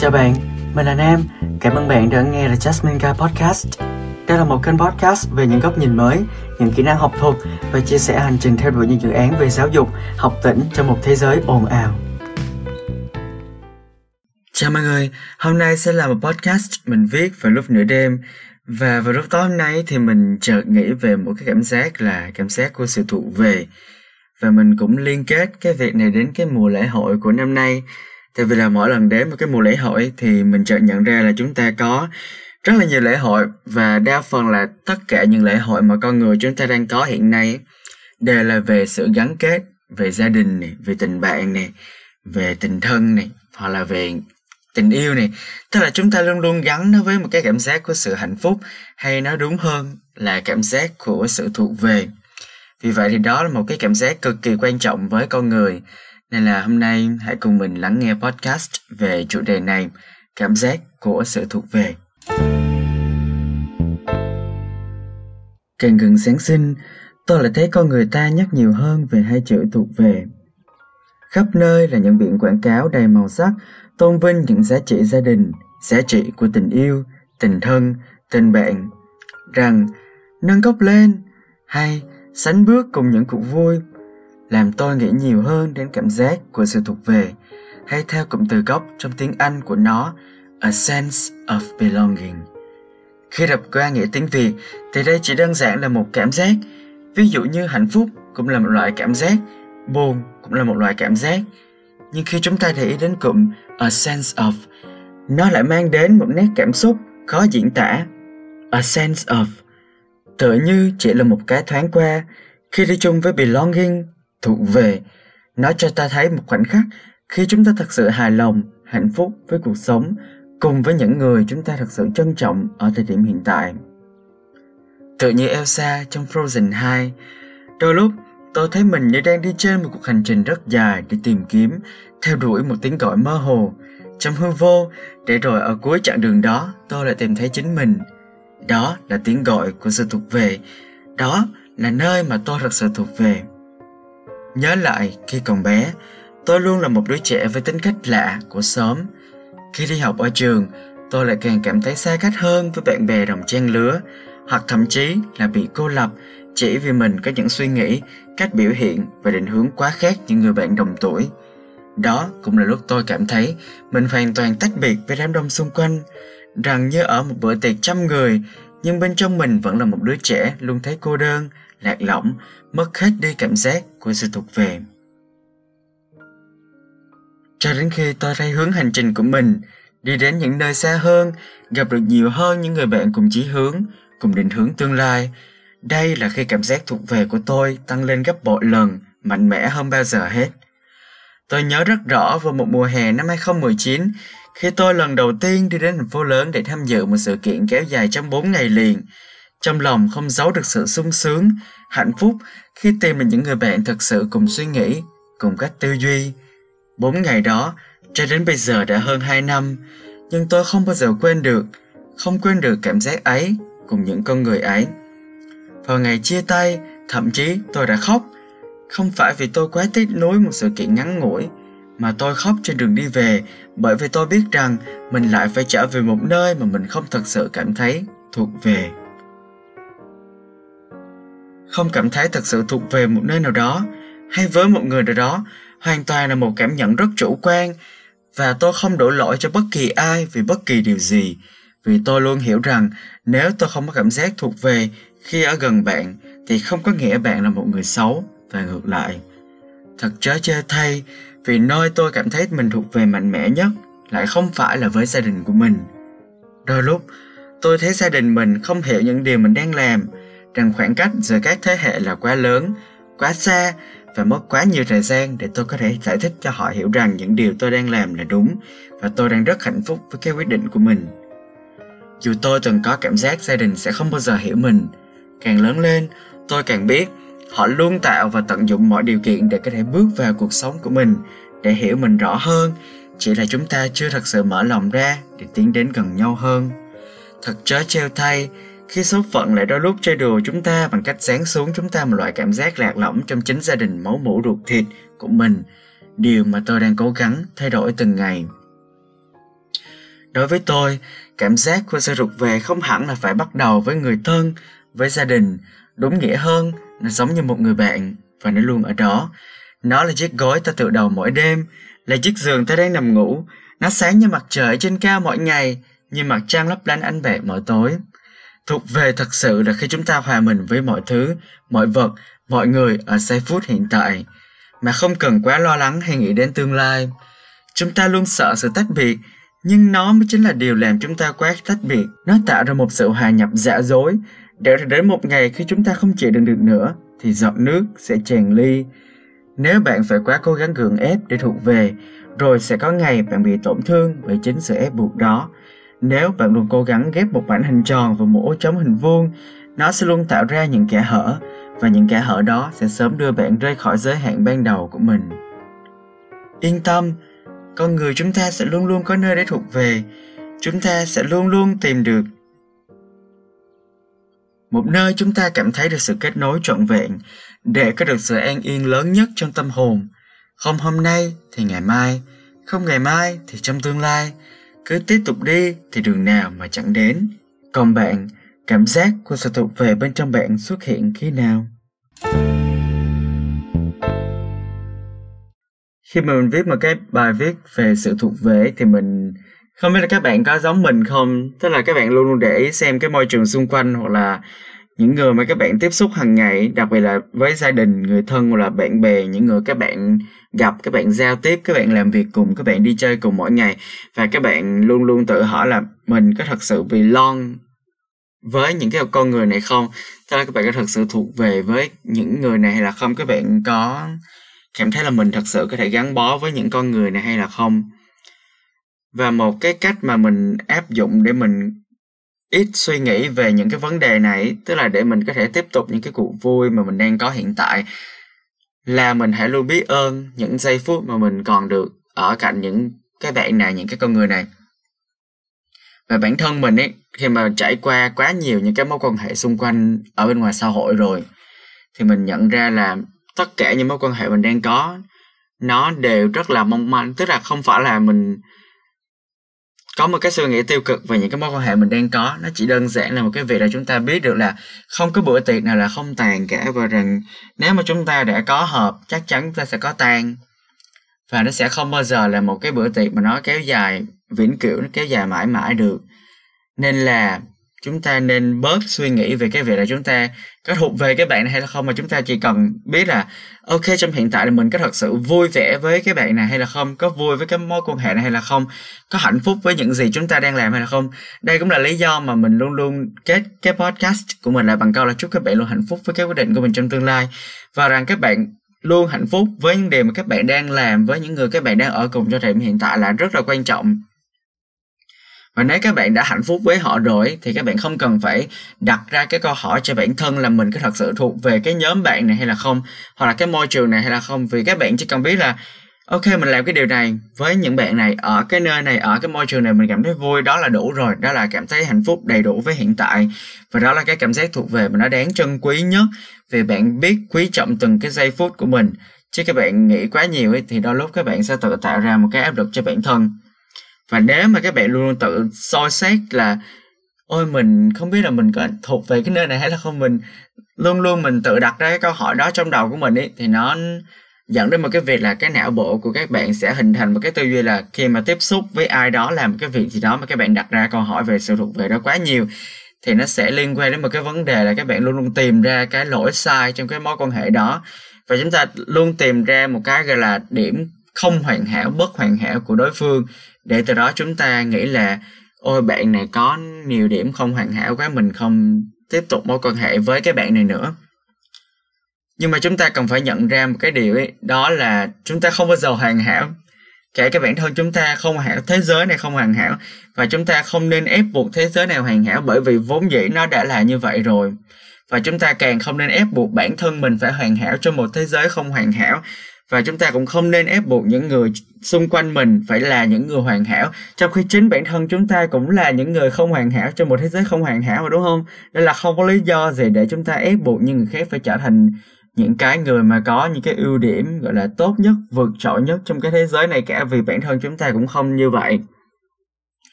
Chào bạn, mình là Nam. Cảm ơn bạn đã nghe The Jasmine Guy Podcast. Đây là một kênh podcast về những góc nhìn mới, những kỹ năng học thuật và chia sẻ hành trình theo đuổi những dự án về giáo dục, học tỉnh trong một thế giới ồn ào. Chào mọi người, hôm nay sẽ là một podcast mình viết vào lúc nửa đêm và vào lúc tối hôm nay thì mình chợt nghĩ về một cái cảm giác là cảm giác của sự thụ về và mình cũng liên kết cái việc này đến cái mùa lễ hội của năm nay tại vì là mỗi lần đến một cái mùa lễ hội thì mình chợt nhận ra là chúng ta có rất là nhiều lễ hội và đa phần là tất cả những lễ hội mà con người chúng ta đang có hiện nay đều là về sự gắn kết về gia đình này, về tình bạn này, về tình thân này, hoặc là về tình yêu này. Tức là chúng ta luôn luôn gắn nó với một cái cảm giác của sự hạnh phúc hay nói đúng hơn là cảm giác của sự thuộc về. Vì vậy thì đó là một cái cảm giác cực kỳ quan trọng với con người nên là hôm nay hãy cùng mình lắng nghe podcast về chủ đề này, cảm giác của sự thuộc về. Càng gần Giáng sinh, tôi lại thấy con người ta nhắc nhiều hơn về hai chữ thuộc về. Khắp nơi là những biển quảng cáo đầy màu sắc, tôn vinh những giá trị gia đình, giá trị của tình yêu, tình thân, tình bạn, rằng nâng cốc lên hay sánh bước cùng những cuộc vui làm tôi nghĩ nhiều hơn đến cảm giác của sự thuộc về hay theo cụm từ gốc trong tiếng Anh của nó a sense of belonging. Khi đọc qua nghĩa tiếng Việt thì đây chỉ đơn giản là một cảm giác, ví dụ như hạnh phúc cũng là một loại cảm giác, buồn cũng là một loại cảm giác. Nhưng khi chúng ta để ý đến cụm a sense of, nó lại mang đến một nét cảm xúc khó diễn tả. A sense of tựa như chỉ là một cái thoáng qua khi đi chung với belonging thuộc về. Nó cho ta thấy một khoảnh khắc khi chúng ta thật sự hài lòng, hạnh phúc với cuộc sống cùng với những người chúng ta thật sự trân trọng ở thời điểm hiện tại. Tự như Elsa trong Frozen 2 đôi lúc tôi thấy mình như đang đi trên một cuộc hành trình rất dài để tìm kiếm, theo đuổi một tiếng gọi mơ hồ. Trong hư vô, để rồi ở cuối chặng đường đó, tôi lại tìm thấy chính mình. Đó là tiếng gọi của sự thuộc về. Đó là nơi mà tôi thật sự thuộc về. Nhớ lại khi còn bé, tôi luôn là một đứa trẻ với tính cách lạ của xóm. Khi đi học ở trường, tôi lại càng cảm thấy xa cách hơn với bạn bè đồng trang lứa, hoặc thậm chí là bị cô lập chỉ vì mình có những suy nghĩ, cách biểu hiện và định hướng quá khác những người bạn đồng tuổi. Đó cũng là lúc tôi cảm thấy mình hoàn toàn tách biệt với đám đông xung quanh, rằng như ở một bữa tiệc trăm người, nhưng bên trong mình vẫn là một đứa trẻ luôn thấy cô đơn, lạc lõng, mất hết đi cảm giác của sự thuộc về. Cho đến khi tôi thay hướng hành trình của mình đi đến những nơi xa hơn, gặp được nhiều hơn những người bạn cùng chí hướng, cùng định hướng tương lai. Đây là khi cảm giác thuộc về của tôi tăng lên gấp bội lần, mạnh mẽ hơn bao giờ hết. Tôi nhớ rất rõ vào một mùa hè năm 2019, khi tôi lần đầu tiên đi đến thành phố lớn để tham dự một sự kiện kéo dài trong 4 ngày liền, trong lòng không giấu được sự sung sướng, hạnh phúc khi tìm được những người bạn thật sự cùng suy nghĩ, cùng cách tư duy. Bốn ngày đó, cho đến bây giờ đã hơn hai năm, nhưng tôi không bao giờ quên được, không quên được cảm giác ấy cùng những con người ấy. Vào ngày chia tay, thậm chí tôi đã khóc, không phải vì tôi quá tiếc nuối một sự kiện ngắn ngủi, mà tôi khóc trên đường đi về bởi vì tôi biết rằng mình lại phải trở về một nơi mà mình không thật sự cảm thấy thuộc về không cảm thấy thật sự thuộc về một nơi nào đó, hay với một người nào đó, hoàn toàn là một cảm nhận rất chủ quan. Và tôi không đổ lỗi cho bất kỳ ai vì bất kỳ điều gì, vì tôi luôn hiểu rằng nếu tôi không có cảm giác thuộc về khi ở gần bạn, thì không có nghĩa bạn là một người xấu. Và ngược lại, thật chớ chê thay, vì nơi tôi cảm thấy mình thuộc về mạnh mẽ nhất lại không phải là với gia đình của mình. Đôi lúc, tôi thấy gia đình mình không hiểu những điều mình đang làm rằng khoảng cách giữa các thế hệ là quá lớn, quá xa và mất quá nhiều thời gian để tôi có thể giải thích cho họ hiểu rằng những điều tôi đang làm là đúng và tôi đang rất hạnh phúc với cái quyết định của mình. Dù tôi từng có cảm giác gia đình sẽ không bao giờ hiểu mình, càng lớn lên, tôi càng biết họ luôn tạo và tận dụng mọi điều kiện để có thể bước vào cuộc sống của mình, để hiểu mình rõ hơn, chỉ là chúng ta chưa thật sự mở lòng ra để tiến đến gần nhau hơn. Thật chớ treo thay, khi số phận lại đôi lúc chơi đùa chúng ta bằng cách sáng xuống chúng ta một loại cảm giác lạc lõng trong chính gia đình máu mủ ruột thịt của mình, điều mà tôi đang cố gắng thay đổi từng ngày. đối với tôi cảm giác của sự rụt về không hẳn là phải bắt đầu với người thân với gia đình. Đúng nghĩa hơn nó giống như một người bạn và nó luôn ở đó. Nó là chiếc gối ta tự đầu mỗi đêm là chiếc giường ta đang nằm ngủ. Nó sáng như mặt trời trên cao mỗi ngày như mặt trăng lấp lánh ánh bạc mỗi tối thuộc về thật sự là khi chúng ta hòa mình với mọi thứ, mọi vật, mọi người ở giây phút hiện tại, mà không cần quá lo lắng hay nghĩ đến tương lai. Chúng ta luôn sợ sự tách biệt, nhưng nó mới chính là điều làm chúng ta quá tách biệt. Nó tạo ra một sự hòa nhập giả dối. Để đến một ngày khi chúng ta không chịu đựng được nữa, thì giọt nước sẽ tràn ly. Nếu bạn phải quá cố gắng gượng ép để thuộc về, rồi sẽ có ngày bạn bị tổn thương bởi chính sự ép buộc đó nếu bạn luôn cố gắng ghép một mảnh hình tròn vào một ô trống hình vuông, nó sẽ luôn tạo ra những kẽ hở, và những kẽ hở đó sẽ sớm đưa bạn rơi khỏi giới hạn ban đầu của mình. Yên tâm, con người chúng ta sẽ luôn luôn có nơi để thuộc về. Chúng ta sẽ luôn luôn tìm được một nơi chúng ta cảm thấy được sự kết nối trọn vẹn, để có được sự an yên lớn nhất trong tâm hồn. Không hôm nay thì ngày mai, không ngày mai thì trong tương lai cứ tiếp tục đi thì đường nào mà chẳng đến. Còn bạn, cảm giác của sự thuộc về bên trong bạn xuất hiện khi nào? Khi mà mình viết một cái bài viết về sự thuộc về thì mình không biết là các bạn có giống mình không? Tức là các bạn luôn luôn để ý xem cái môi trường xung quanh hoặc là những người mà các bạn tiếp xúc hàng ngày, đặc biệt là với gia đình, người thân hoặc là bạn bè, những người các bạn gặp, các bạn giao tiếp, các bạn làm việc cùng, các bạn đi chơi cùng mỗi ngày, và các bạn luôn luôn tự hỏi là mình có thật sự vì lon với những cái con người này không? Tức là các bạn có thật sự thuộc về với những người này hay là không? Các bạn có cảm thấy là mình thật sự có thể gắn bó với những con người này hay là không? Và một cái cách mà mình áp dụng để mình ít suy nghĩ về những cái vấn đề này, tức là để mình có thể tiếp tục những cái cuộc vui mà mình đang có hiện tại, là mình hãy luôn biết ơn những giây phút mà mình còn được ở cạnh những cái bạn này, những cái con người này. Và bản thân mình ấy, khi mà trải qua quá nhiều những cái mối quan hệ xung quanh ở bên ngoài xã hội rồi, thì mình nhận ra là tất cả những mối quan hệ mình đang có, nó đều rất là mong manh, tức là không phải là mình có một cái suy nghĩ tiêu cực về những cái mối quan hệ mình đang có. Nó chỉ đơn giản là một cái việc là chúng ta biết được là không có bữa tiệc nào là không tàn cả và rằng nếu mà chúng ta đã có hợp, chắc chắn chúng ta sẽ có tan và nó sẽ không bao giờ là một cái bữa tiệc mà nó kéo dài, vĩnh cửu, nó kéo dài mãi mãi được. Nên là chúng ta nên bớt suy nghĩ về cái việc là chúng ta có thuộc về cái bạn này hay là không, mà chúng ta chỉ cần biết là, ok, trong hiện tại là mình có thật sự vui vẻ với cái bạn này hay là không, có vui với cái mối quan hệ này hay là không, có hạnh phúc với những gì chúng ta đang làm hay là không. Đây cũng là lý do mà mình luôn luôn kết cái podcast của mình là bằng câu là chúc các bạn luôn hạnh phúc với cái quyết định của mình trong tương lai. Và rằng các bạn luôn hạnh phúc với những điều mà các bạn đang làm, với những người các bạn đang ở cùng cho thời điểm hiện tại là rất là quan trọng và nếu các bạn đã hạnh phúc với họ rồi thì các bạn không cần phải đặt ra cái câu hỏi cho bản thân là mình có thật sự thuộc về cái nhóm bạn này hay là không hoặc là cái môi trường này hay là không. Vì các bạn chỉ cần biết là ok mình làm cái điều này với những bạn này ở cái nơi này ở cái môi trường này mình cảm thấy vui đó là đủ rồi đó là cảm thấy hạnh phúc đầy đủ với hiện tại. Và đó là cái cảm giác thuộc về mà nó đáng trân quý nhất vì bạn biết quý trọng từng cái giây phút của mình. Chứ các bạn nghĩ quá nhiều ấy, thì đôi lúc các bạn sẽ tự tạo ra một cái áp lực cho bản thân và nếu mà các bạn luôn luôn tự soi xét là, ôi, mình không biết là mình có thuộc về cái nơi này hay là không mình luôn luôn mình tự đặt ra cái câu hỏi đó trong đầu của mình ấy, thì nó dẫn đến một cái việc là cái não bộ của các bạn sẽ hình thành một cái tư duy là khi mà tiếp xúc với ai đó làm cái việc gì đó mà các bạn đặt ra câu hỏi về sự thuộc về đó quá nhiều, thì nó sẽ liên quan đến một cái vấn đề là các bạn luôn luôn tìm ra cái lỗi sai trong cái mối quan hệ đó. Và chúng ta luôn tìm ra một cái gọi là điểm không hoàn hảo, bất hoàn hảo của đối phương để từ đó chúng ta nghĩ là, ôi, bạn này có nhiều điểm không hoàn hảo quá, mình không tiếp tục mối quan hệ với cái bạn này nữa. Nhưng mà chúng ta cần phải nhận ra một cái điều ấy, đó là chúng ta không bao giờ hoàn hảo. Kể cả bản thân chúng ta không hoàn hảo, thế giới này không hoàn hảo, và chúng ta không nên ép buộc thế giới này hoàn hảo bởi vì vốn dĩ nó đã là như vậy rồi. Và chúng ta càng không nên ép buộc bản thân mình phải hoàn hảo trong một thế giới không hoàn hảo và chúng ta cũng không nên ép buộc những người xung quanh mình phải là những người hoàn hảo. Trong khi chính bản thân chúng ta cũng là những người không hoàn hảo trong một thế giới không hoàn hảo mà, đúng không? Nên là không có lý do gì để chúng ta ép buộc những người khác phải trở thành những cái người mà có những cái ưu điểm, gọi là, tốt nhất, vượt trội nhất trong cái thế giới này cả, vì bản thân chúng ta cũng không như vậy.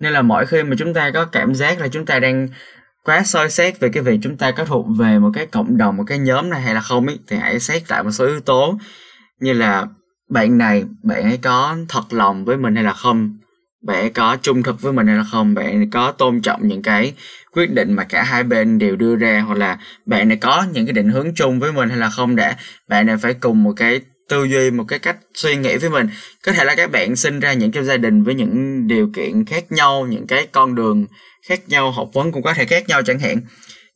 Nên là mỗi khi mà chúng ta có cảm giác là chúng ta đang quá soi xét về cái việc chúng ta có thuộc về một cái cộng đồng, một cái nhóm này hay là không ấy thì hãy xét lại một số yếu tố như là bạn này, bạn ấy có thật lòng với mình hay là không? Bạn ấy có trung thực với mình hay là không? Bạn ấy có tôn trọng những cái quyết định mà cả hai bên đều đưa ra, hoặc là bạn này có những cái định hướng chung với mình hay là không để bạn này phải cùng một cái tư duy, một cái cách suy nghĩ với mình? Có thể là các bạn sinh ra những cái gia đình với những điều kiện khác nhau, những cái con đường khác nhau, học vấn cũng có thể khác nhau chẳng hạn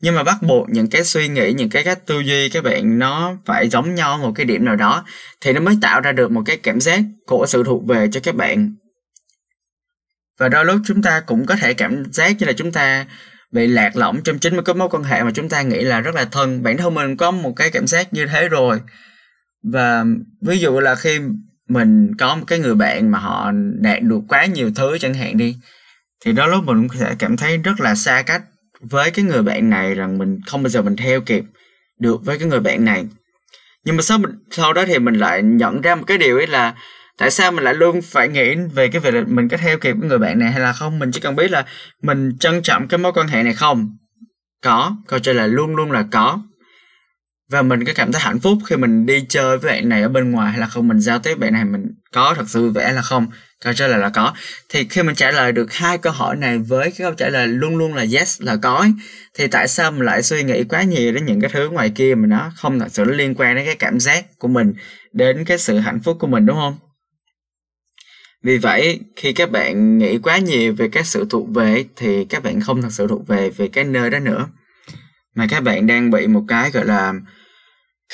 nhưng mà bắt buộc những cái suy nghĩ, những cái cách tư duy các bạn nó phải giống nhau một cái điểm nào đó, thì nó mới tạo ra được một cái cảm giác của sự thuộc về cho các bạn. Và đôi lúc chúng ta cũng có thể cảm giác như là chúng ta bị lạc lõng trong chính một cái mối quan hệ mà chúng ta nghĩ là rất là thân. Bản thân mình có một cái cảm giác như thế rồi. Và ví dụ là khi mình có một cái người bạn mà họ đạt được quá nhiều thứ chẳng hạn đi, thì đó lúc mình cũng sẽ cảm thấy rất là xa cách với cái người bạn này rằng mình không bao giờ mình theo kịp được với cái người bạn này. Nhưng mà sau sau đó thì mình lại nhận ra một cái điều ấy là tại sao mình lại luôn phải nghĩ về cái việc là mình có theo kịp cái người bạn này hay là không? Mình chỉ cần biết là mình trân trọng cái mối quan hệ này không? Có, câu trả lời luôn luôn là có. Và mình có cảm thấy hạnh phúc khi mình đi chơi với bạn này ở bên ngoài hay là không? Mình giao tiếp bạn này mình có thật sự vui vẻ là không? Câu trả lời là có. Thì khi mình trả lời được hai câu hỏi này với cái câu trả lời luôn luôn là yes là có ấy, thì tại sao mình lại suy nghĩ quá nhiều đến những cái thứ ngoài kia mà nó không thật sự liên quan đến cái cảm giác của mình đến cái sự hạnh phúc của mình đúng không? Vì vậy khi các bạn nghĩ quá nhiều về cái sự thuộc về thì các bạn không thật sự thuộc về về cái nơi đó nữa. Mà các bạn đang bị một cái gọi là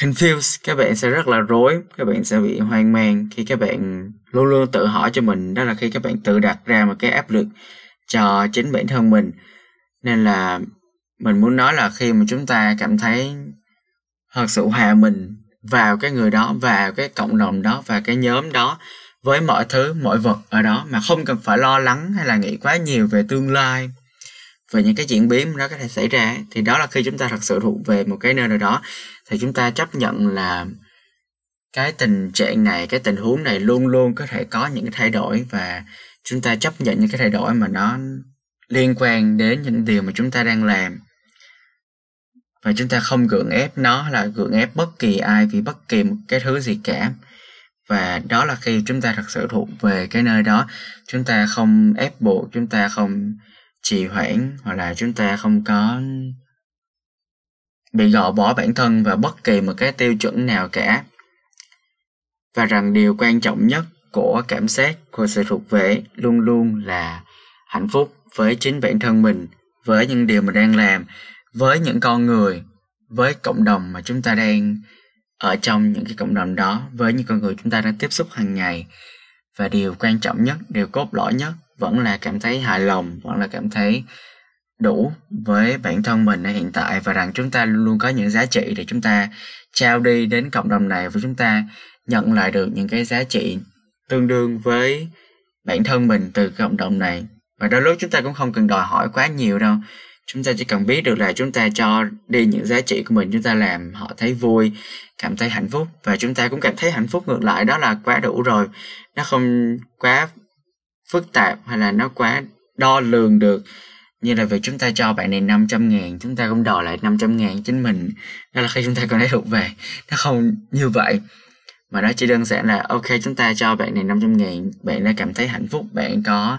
confused, các bạn sẽ rất là rối, các bạn sẽ bị hoang mang khi các bạn luôn luôn tự hỏi cho mình, đó là khi các bạn tự đặt ra một cái áp lực cho chính bản thân mình. Nên là mình muốn nói là khi mà chúng ta cảm thấy thật sự hòa mình vào cái người đó, vào cái cộng đồng đó và cái nhóm đó với mọi thứ, mọi vật ở đó mà không cần phải lo lắng hay là nghĩ quá nhiều về tương lai, về những cái diễn biến đó có thể xảy ra thì đó là khi chúng ta thật sự thuộc về một cái nơi nào đó thì chúng ta chấp nhận là cái tình trạng này, cái tình huống này luôn luôn có thể có những cái thay đổi và chúng ta chấp nhận những cái thay đổi mà nó liên quan đến những điều mà chúng ta đang làm. Và chúng ta không gượng ép nó là gượng ép bất kỳ ai vì bất kỳ một cái thứ gì cả. Và đó là khi chúng ta thật sự thuộc về cái nơi đó. Chúng ta không ép buộc, chúng ta không trì hoãn hoặc là chúng ta không có bị gò bỏ bản thân vào bất kỳ một cái tiêu chuẩn nào cả. Và rằng điều quan trọng nhất của cảm giác của sự thuộc về luôn luôn là hạnh phúc với chính bản thân mình, với những điều mình đang làm, với những con người, với cộng đồng mà chúng ta đang ở trong những cái cộng đồng đó, với những con người chúng ta đang tiếp xúc hàng ngày. Và điều quan trọng nhất, điều cốt lõi nhất vẫn là cảm thấy hài lòng, vẫn là cảm thấy đủ với bản thân mình ở hiện tại và rằng chúng ta luôn có những giá trị để chúng ta trao đi đến cộng đồng này và chúng ta nhận lại được những cái giá trị tương đương với bản thân mình từ cộng đồng này. Và đôi lúc chúng ta cũng không cần đòi hỏi quá nhiều đâu. Chúng ta chỉ cần biết được là chúng ta cho đi những giá trị của mình, chúng ta làm họ thấy vui, cảm thấy hạnh phúc. Và chúng ta cũng cảm thấy hạnh phúc ngược lại, đó là quá đủ rồi. Nó không quá phức tạp hay là nó quá đo lường được như là việc chúng ta cho bạn này 500 ngàn, chúng ta cũng đòi lại 500 ngàn chính mình. Đó là khi chúng ta còn lấy thuộc về. Nó không như vậy. Mà nó chỉ đơn giản là, ok, chúng ta cho bạn này 500 ngàn, bạn đã cảm thấy hạnh phúc, bạn có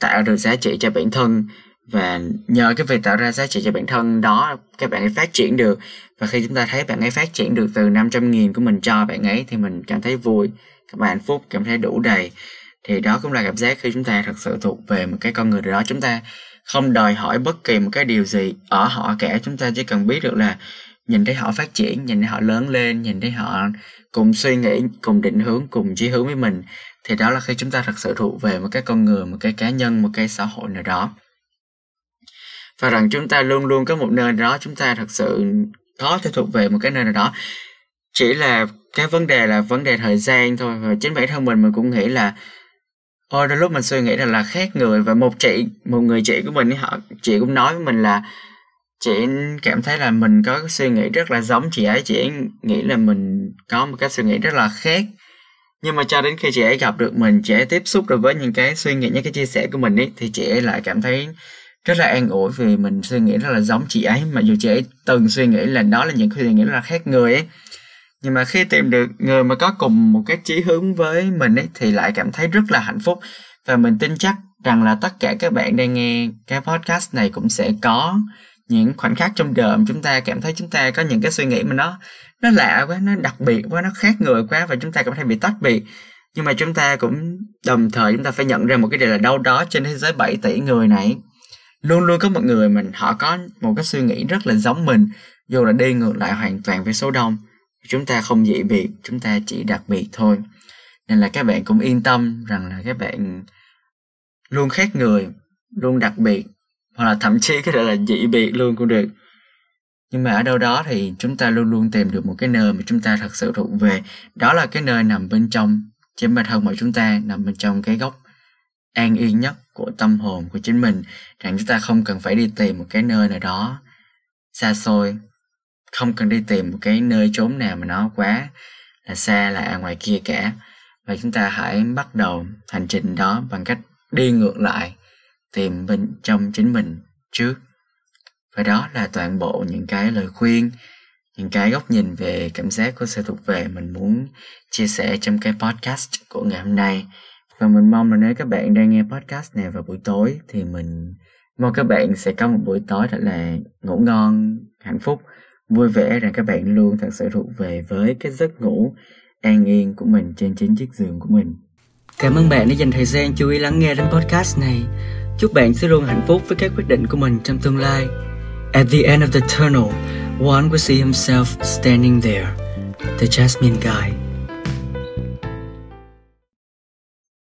tạo được giá trị cho bản thân. Và nhờ cái việc tạo ra giá trị cho bản thân đó, các bạn ấy phát triển được. Và khi chúng ta thấy bạn ấy phát triển được từ 500 nghìn của mình cho bạn ấy, thì mình cảm thấy vui, cảm thấy hạnh phúc, cảm thấy đủ đầy. Thì đó cũng là cảm giác khi chúng ta thật sự thuộc về một cái con người đó chúng ta không đòi hỏi bất kỳ một cái điều gì ở họ cả. Chúng ta chỉ cần biết được là nhìn thấy họ phát triển, nhìn thấy họ lớn lên, nhìn thấy họ cùng suy nghĩ, cùng định hướng, cùng chí hướng với mình, thì đó là khi chúng ta thật sự thuộc về một cái con người, một cái cá nhân, một cái xã hội nào đó. Và rằng chúng ta luôn luôn có một nơi đó, chúng ta thật sự có thể thuộc về một cái nơi nào đó. Chỉ là cái vấn đề là vấn đề thời gian thôi, và chính bản thân mình mình cũng nghĩ là Ôi, đôi lúc mình suy nghĩ rằng là khác người và một chị, một người chị của mình họ, chị cũng nói với mình là chị cảm thấy là mình có cái suy nghĩ rất là giống chị ấy. Chị ấy nghĩ là mình có một cái suy nghĩ rất là khác. Nhưng mà cho đến khi chị ấy gặp được mình, chị ấy tiếp xúc được với những cái suy nghĩ, những cái chia sẻ của mình ấy, thì chị ấy lại cảm thấy rất là an ủi vì mình suy nghĩ rất là giống chị ấy. Mà dù chị ấy từng suy nghĩ là đó là những suy nghĩ rất là khác người ấy nhưng mà khi tìm được người mà có cùng một cái chí hướng với mình ấy thì lại cảm thấy rất là hạnh phúc. Và mình tin chắc rằng là tất cả các bạn đang nghe cái podcast này cũng sẽ có những khoảnh khắc trong đời mà chúng ta cảm thấy chúng ta có những cái suy nghĩ mà nó nó lạ quá nó đặc biệt quá nó khác người quá và chúng ta cảm thấy bị tách biệt. Nhưng mà chúng ta cũng đồng thời chúng ta phải nhận ra một cái điều là đâu đó trên thế giới 7 tỷ người này luôn luôn có một người mình họ có một cái suy nghĩ rất là giống mình dù là đi ngược lại hoàn toàn với số đông chúng ta không dị biệt chúng ta chỉ đặc biệt thôi. Nên là các bạn cũng yên tâm rằng là các bạn luôn khác người, luôn đặc biệt, hoặc là thậm chí có thể là dị biệt luôn cũng được. Nhưng mà ở đâu đó thì chúng ta luôn luôn tìm được một cái nơi mà chúng ta thật sự thuộc về. Đó là cái nơi nằm bên trong chính bản thân của chúng ta nằm bên trong cái góc an yên nhất của tâm hồn của chính mình, rằng chúng ta không cần phải đi tìm một cái nơi nào đó xa xôi không cần đi tìm một cái nơi trốn nào mà nó quá là xa, là ngoài kia cả. Và chúng ta hãy bắt đầu hành trình đó bằng cách đi ngược lại, tìm bên trong chính mình trước. Và đó là toàn bộ những cái lời khuyên, những cái góc nhìn về cảm giác của sự thuộc về mình muốn chia sẻ trong cái podcast của ngày hôm nay. Và mình mong là nếu các bạn đang nghe podcast này vào buổi tối thì mình mong các bạn sẽ có một buổi tối thật là ngủ ngon, hạnh phúc vui vẻ rằng các bạn luôn thật sự thuộc về với cái giấc ngủ an yên của mình trên chính chiếc giường của mình. Cảm ơn bạn đã dành thời gian chú ý lắng nghe đến podcast này. Chúc bạn sẽ luôn hạnh phúc với các quyết định của mình trong tương lai. At the end of the tunnel, one will see himself standing there, the jasmine guy.